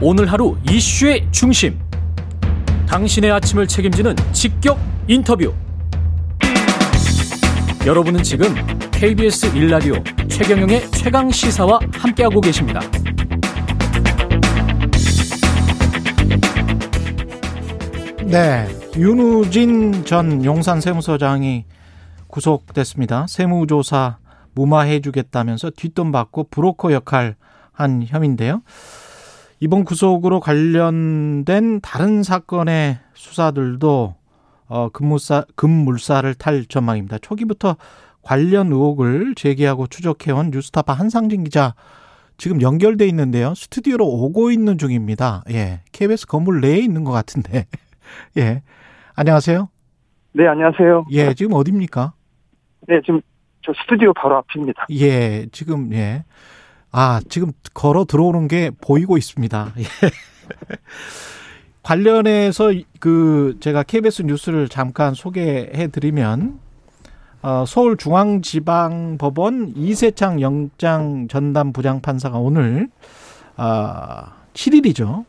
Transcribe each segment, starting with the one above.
오늘 하루 이슈의 중심. 당신의 아침을 책임지는 직격 인터뷰. 여러분은 지금 KBS 일라디오 최경영의 최강 시사와 함께하고 계십니다. 네, 윤우진 전 용산 세무서장이 구속됐습니다. 세무조사 무마해주겠다면서 뒷돈 받고 브로커 역할 한 혐의인데요. 이번 구속으로 관련된 다른 사건의 수사들도 어, 급무사, 급물살을 탈 전망입니다. 초기부터 관련 의혹을 제기하고 추적해온 뉴스타파 한상진 기자 지금 연결돼 있는데요. 스튜디오로 오고 있는 중입니다. 예. KBS 건물 내에 있는 것 같은데. 예. 안녕하세요. 네, 안녕하세요. 예, 지금 어딥니까? 네, 지금 저 스튜디오 바로 앞입니다. 예, 지금, 예. 아, 지금 걸어 들어오는 게 보이고 있습니다. 예. 관련해서 그 제가 KBS 뉴스를 잠깐 소개해 드리면 어, 서울중앙지방법원 이세창 영장 전담 부장판사가 오늘 아, 7일이죠.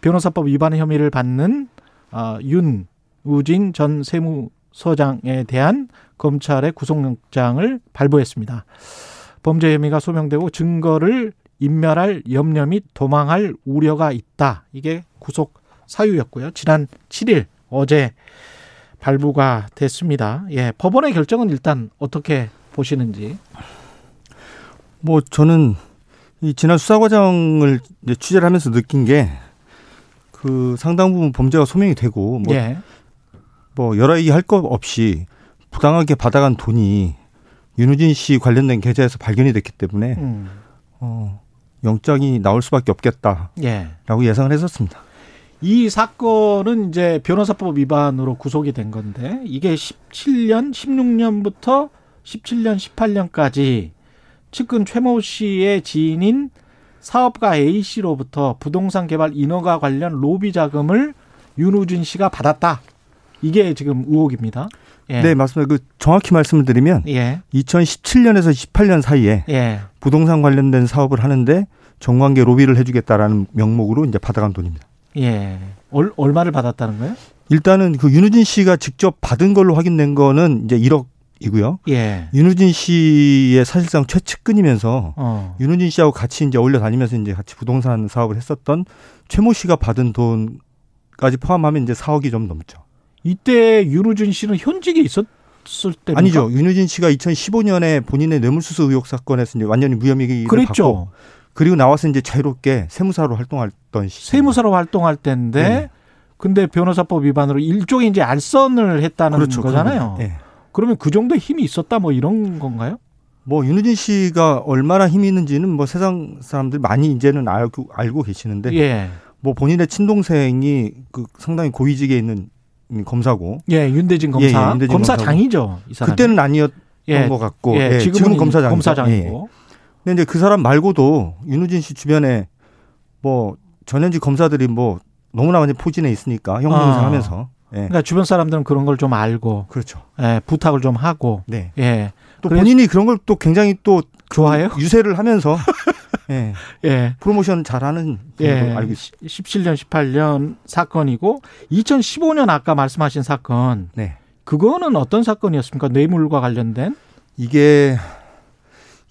변호사법 위반 혐의를 받는 아, 윤우진 전 세무서장에 대한 검찰의 구속영장을 발부했습니다. 범죄 혐의가 소명되고 증거를 인멸할 염려 및 도망할 우려가 있다. 이게 구속 사유였고요. 지난 7일 어제 발부가 됐습니다. 예, 법원의 결정은 일단 어떻게 보시는지? 뭐 저는 이 지난 수사 과정을 이제 취재를 하면서 느낀 게 그 상당 부분 범죄가 소명이 되고 뭐, 예. 뭐 여러 얘기 할 것 없이 부당하게 받아간 돈이 윤우진 씨 관련된 계좌에서 발견이 됐기 때문에 음. 어, 영장이 나올 수밖에 없겠다라고 예. 예상을 했었습니다. 이 사건은 이제 변호사법 위반으로 구속이 된 건데 이게 17년, 16년부터 17년, 18년까지 측근 최모 씨의 지인인 사업가 A 씨로부터 부동산 개발 인허가 관련 로비 자금을 윤우진 씨가 받았다. 이게 지금 의혹입니다. 예. 네, 맞습니다. 그 정확히 말씀을 드리면 예. 2017년에서 18년 사이에 예. 부동산 관련된 사업을 하는데 정관계 로비를 해주겠다라는 명목으로 이제 받아간 돈입니다. 예. 얼, 얼마를 받았다는 거예요? 일단은 그 윤우진 씨가 직접 받은 걸로 확인된 거는 이제 1억 이고요. 예. 윤우진 씨의 사실상 최측근이면서 어. 윤우진 씨하고 같이 이제 어울려 다니면서 이제 같이 부동산 사업을 했었던 최모 씨가 받은 돈까지 포함하면 이제 4억이 좀 넘죠. 이때 윤우진 씨는 현직에 있었을 때 아니죠. 윤우진 씨가 2015년에 본인의 뇌물수수 의혹 사건에서 이제 완전히 무혐의를 받고 그랬죠. 그리고 나와서 이제 자유롭게 세무사로 활동했던 시. 세무사로 활동할 때인데 네. 근데 변호사법 위반으로 일종의 이제 알선을 했다는 그렇죠. 거잖아요. 예. 그러면 그 정도의 힘이 있었다 뭐 이런 건가요? 뭐 윤우진 씨가 얼마나 힘이 있는지는 뭐 세상 사람들 많이 이제는 알고 알고 계시는데 예. 뭐 본인의 친동생이 그 상당히 고위직에 있는 검사고 예, 윤대진 검사. 예, 예, 윤대진 검사장이죠. 이 사람. 그때는 아니었던 예. 것 같고 예, 예, 지금은 지금 검사장 검사장이고. 근데 이제 그 사람 말고도 윤우진 씨 주변에 뭐 전현직 검사들이 뭐 너무나 많이 포진해 있으니까 형무생하면서 예. 그러니까 주변 사람들은 그런 걸 좀 알고 그렇죠. 예, 부탁을 좀 하고 네. 예. 또 본인이 그런 걸 또 굉장히 또 좋아해요? 유세를 하면서 예, 예. 프로모션 잘하는 예. 알고 있습니다. 17년, 18년 사건이고 2015년 아까 말씀하신 사건 네. 그거는 어떤 사건이었습니까? 뇌물과 관련된? 이게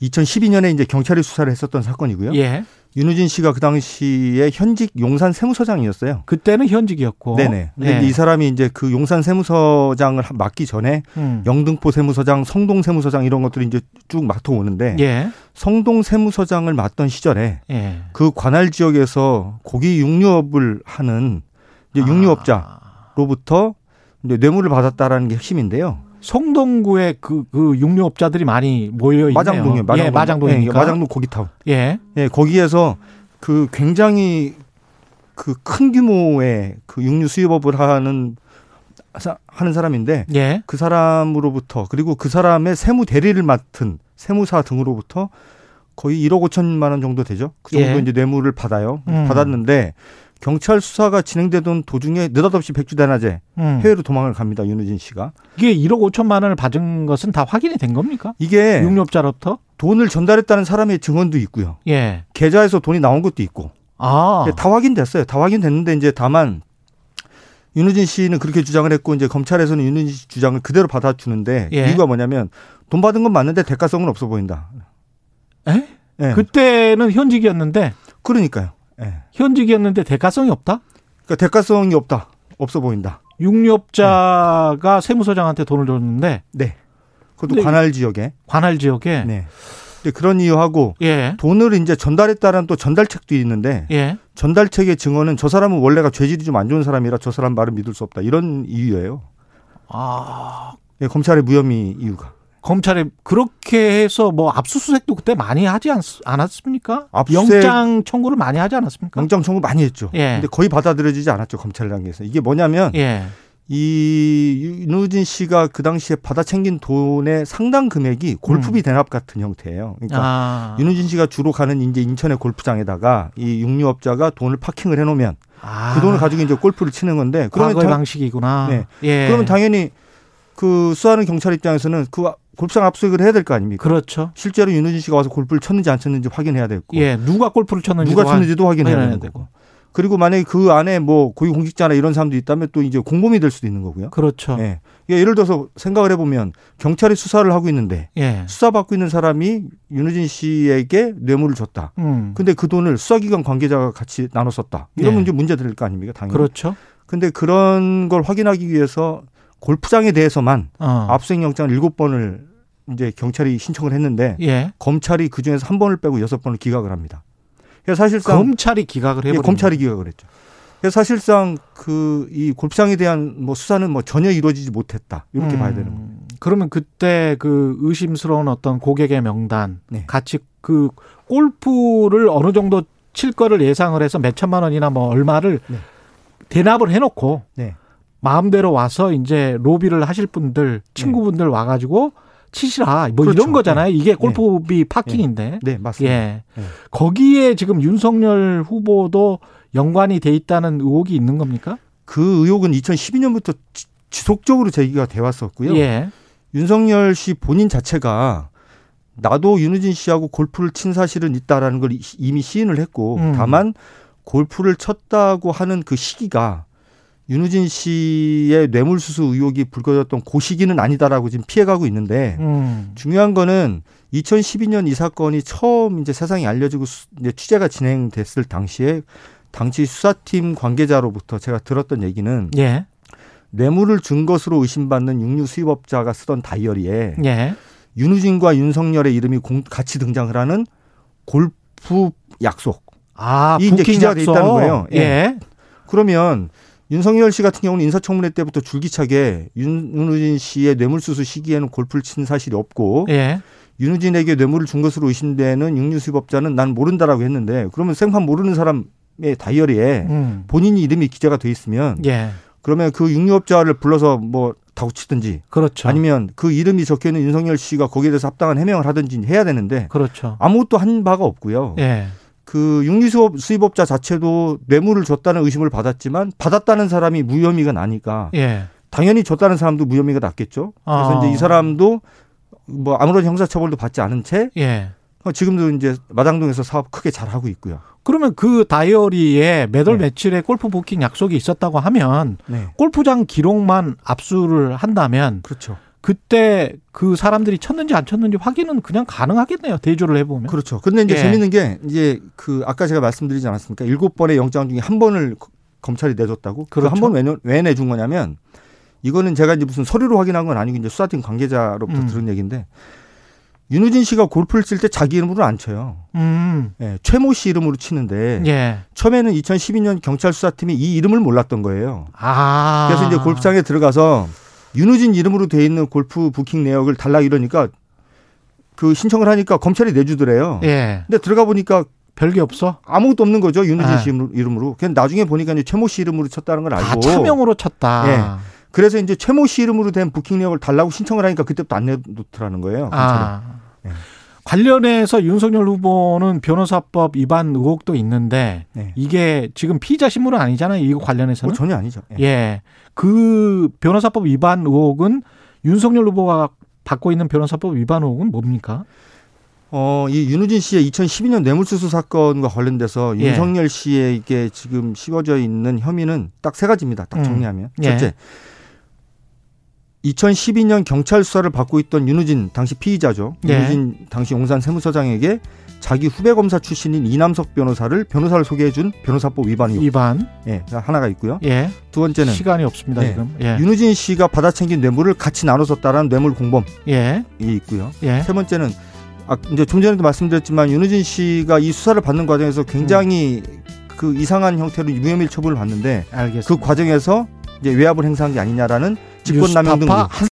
2012년에 이제 경찰이 수사를 했었던 사건이고요. 예. 윤우진 씨가 그 당시에 현직 용산 세무서장이었어요. 그때는 현직이었고. 네네. 근데 예. 이 사람이 이제 그 용산 세무서장을 맡기 전에 음. 영등포 세무서장, 성동 세무서장 이런 것들이 이제 쭉 맡아오는데 예. 성동 세무서장을 맡던 시절에 예. 그 관할 지역에서 고기 육류업을 하는 이제 아. 육류업자로부터 이제 뇌물을 받았다라는 게 핵심인데요. 성동구에 그, 그 육류업자들이 많이 모여 있네요. 마장동이요. 마장동. 예, 마장동이니까. 네, 마장동 고기타운. 예. 예, 거기에서 그 굉장히 그 큰 규모의 그 육류 수입업을 하는 사- 하는 사람인데 예. 그 사람으로부터 그리고 그 사람의 세무 대리를 맡은 세무사 등으로부터 거의 1억 5천만 원 정도 되죠. 그 정도 예. 이제 뇌물을 받아요. 음. 받았는데 경찰 수사가 진행되던 도중에 느닷없이 백주대낮에 음. 해외로 도망을 갑니다. 윤우진 씨가. 이게 1억 5천만 원을 받은 것은 다 확인이 된 겁니까? 이게 육류업자로부터? 돈을 전달했다는 사람의 증언도 있고요. 예. 계좌에서 돈이 나온 것도 있고 아. 예, 다 확인됐어요. 다 확인됐는데 이제 다만 윤우진 씨는 그렇게 주장을 했고 이제 검찰에서는 윤우진 씨 주장을 그대로 받아주는데 예. 이유가 뭐냐면 돈 받은 건 맞는데 대가성은 없어 보인다. 에? 예. 그때는 현직이었는데 그러니까요. 예. 현직이었는데 대가성이 없다? 그러니까 대가성이 없다. 없어 보인다. 육류업자가 세무서장한테 돈을 줬는데 네. 그것도 관할 지역에. 관할 지역에 네. 그런 이유하고 예. 돈을 이제 전달했다는 또 전달책도 있는데 예. 전달책의 증언은 저 사람은 원래가 죄질이 좀 안 좋은 사람이라 저 사람 말을 믿을 수 없다. 이런 이유예요. 아, 예, 검찰의 무혐의 이유가. 검찰에 그렇게 해서 뭐 압수수색도 그때 많이 하지 않, 않았습니까? 압수수색- 영장 청구를 많이 하지 않았습니까? 영장 청구 많이 했죠. 예. 근데 거의 받아들여지지 않았죠. 검찰 단계에서. 이게 뭐냐면 예. 이 윤우진 씨가 그 당시에 받아 챙긴 돈의 상당 금액이 골프비 대납 같은 형태예요. 그러니까 음. 아. 윤우진 씨가 주로 가는 이제 인천의 골프장에다가 이 육류업자가 돈을 파킹을 해놓으면 아. 그 돈을 가지고 이제 골프를 치는 건데 그러면 과거의 당, 방식이구나. 네. 예. 그러면 당연히 그 수사하는 경찰 입장에서는 그 골프장 압수수색을 해야 될 거 아닙니까? 그렇죠. 실제로 윤우진 씨가 와서 골프를 쳤는지 안 쳤는지 확인해야 되고 예. 누가 골프를 쳤는지 누가 쳤는지도 확인해야 되고. 거고. 그리고 만약에 그 안에 뭐 고위 공직자나 이런 사람도 있다면 또 이제 공범이 될 수도 있는 거고요. 그렇죠. 예. 예, 예를 들어서 생각을 해보면 경찰이 수사를 하고 있는데 예. 수사받고 있는 사람이 윤우진 씨에게 뇌물을 줬다. 음. 근데 그 돈을 수사기관 관계자가 같이 나눠 썼다. 이러면 예. 이제 문제 될 거 아닙니까? 당연히. 그렇죠. 근데 그런 걸 확인하기 위해서 골프장에 대해서만 어. 압수수색 영장을 일곱 번을 이제 경찰이 신청을 했는데 예. 검찰이 그 중에서 한 번을 빼고 여섯 번을 기각을 합니다. 그래서 사실상 검찰이 기각을 예, 해버린 검찰이 기각을 했죠. 그래서 사실상 그 이 골프장에 대한 뭐 수사는 뭐 전혀 이루어지지 못했다 이렇게 음. 봐야 되는 거예요. 그러면 그때 그 의심스러운 어떤 고객의 명단 네. 같이 그 골프를 어느 정도 칠 거를 예상을 해서 몇 천만 원이나 뭐 얼마를 네. 대납을 해놓고 네. 마음대로 와서 이제 로비를 하실 분들 친구분들 와가지고 치시라 뭐 그렇죠. 이런 거잖아요. 이게 골프비 파킹인데. 네, 맞습니다. 예. 네. 거기에 지금 윤석열 후보도 연관이 돼 있다는 의혹이 있는 겁니까? 그 의혹은 2012년부터 지속적으로 제기가 돼 왔었고요. 예. 윤석열 씨 본인 자체가 나도 윤우진 씨하고 골프를 친 사실은 있다라는 걸 이미 시인을 했고 음. 다만 골프를 쳤다고 하는 그 시기가 윤우진 씨의 뇌물수수 의혹이 불거졌던 그 시기는 아니다라고 지금 피해가고 있는데 음. 중요한 거는 2012년 이 사건이 처음 이제 세상에 알려지고 수- 이제 취재가 진행됐을 당시에 당시 수사팀 관계자로부터 제가 들었던 얘기는 예. 뇌물을 준 것으로 의심받는 육류 수입업자가 쓰던 다이어리에 예. 윤우진과 윤석열의 이름이 공- 같이 등장을 하는 골프 약속. 아, 이 이제 기재가 돼. 있다는 거예요. 예. 예. 그러면 윤석열 씨 같은 경우는 인사청문회 때부터 줄기차게 윤, 윤우진 씨의 뇌물수수 시기에는 골프를 친 사실이 없고 예. 윤우진에게 뇌물을 준 것으로 의심되는 육류 수입업자는 난 모른다라고 했는데 그러면 생판 모르는 사람의 다이어리에 음. 본인 이름이 기재가 돼 있으면 예. 그러면 그 육류업자를 불러서 뭐 다구치든지 그렇죠. 아니면 그 이름이 적혀 있는 윤석열 씨가 거기에 대해서 합당한 해명을 하든지 해야 되는데 그렇죠. 아무것도 한 바가 없고요. 예. 그 육류 수업 수입업자 자체도 뇌물을 줬다는 의심을 받았지만 받았다는 사람이 무혐의가 나니까 예. 당연히 줬다는 사람도 무혐의가 났겠죠. 그래서 아. 이제 이 사람도 뭐 아무런 형사처벌도 받지 않은 채 예. 지금도 이제 마장동에서 사업 크게 잘 하고 있고요. 그러면 그 다이어리에 몇월 네. 며칠에 골프 부킹 약속이 있었다고 하면 네. 골프장 기록만 압수를 한다면 그렇죠. 그때 그 사람들이 쳤는지 안 쳤는지 확인은 그냥 가능하겠네요. 대조를 해보면. 그렇죠. 근데 이제 예. 재밌는 게 이제 그 아까 제가 말씀드리지 않았습니까? 일곱 번의 영장 중에 한 번을 거- 검찰이 내줬다고. 그 그렇죠. 한번 왜, 왜 내준 거냐면 이거는 제가 이제 무슨 서류로 확인한 건 아니고 이제 수사팀 관계자로부터 음. 들은 얘기인데 윤우진 씨가 골프를 칠 때 자기 이름으로 안 쳐요. 음. 예, 최모 씨 이름으로 치는데 예. 처음에는 2012년 경찰 수사팀이 이 이름을 몰랐던 거예요. 아. 그래서 이제 골프장에 들어가서 윤우진 이름으로 돼 있는 골프 부킹 내역을 달라 이러니까 그 신청을 하니까 검찰이 내주더래요. 예. 근데 들어가 보니까 별게 없어. 아무것도 없는 거죠. 윤우진 아. 씨 이름으로-. 그냥 나중에 보니까 이제 최모 씨 이름으로 쳤다는 걸다 알고. 차명으로 쳤다. 예. 그래서 이제 최모 씨 이름으로 된 부킹 내역을 달라고 신청을 하니까 그때부터 안 내놓더라는 거예요. 검찰이. 아. 예. 관련해서 윤석열 후보는 변호사법 위반 의혹도 있는데 네. 이게 지금 피의자 신문은 아니잖아요. 이거 관련해서는. 뭐 전혀 아니죠. 예. 예. 그 변호사법 위반 의혹은 윤석열 후보가 받고 있는 변호사법 위반 의혹은 뭡니까? 어, 이 윤우진 씨의 2012년 뇌물수수 사건과 관련돼서 예. 윤석열 씨에게 지금 씌워져 있는 혐의는 딱 세 가지입니다. 딱 음. 정리하면. 예. 첫째, 2012년 경찰 수사를 받고 있던 윤우진 당시 피의자죠. 예. 윤우진 당시 용산 세무서장에게 자기 후배 검사 출신인 이남석 변호사를 변호사를 소개해준 변호사법 위반 의혹. 위반. 예, 하나가 있고요. 예. 두 번째는 시간이 없습니다 네. 지금. 예. 윤우진 씨가 받아챙긴 뇌물을 같이 나눠 썼다라는 뇌물 공범이 예. 있고요. 예. 세 번째는 아, 이제 좀 전에도 말씀드렸지만 윤우진 씨가 이 수사를 받는 과정에서 굉장히 그 이상한 형태로 무혐의 처분을 받는데 알겠습니다. 그 과정에서 이제 외압을 행사한 게 아니냐라는 직권남용 등.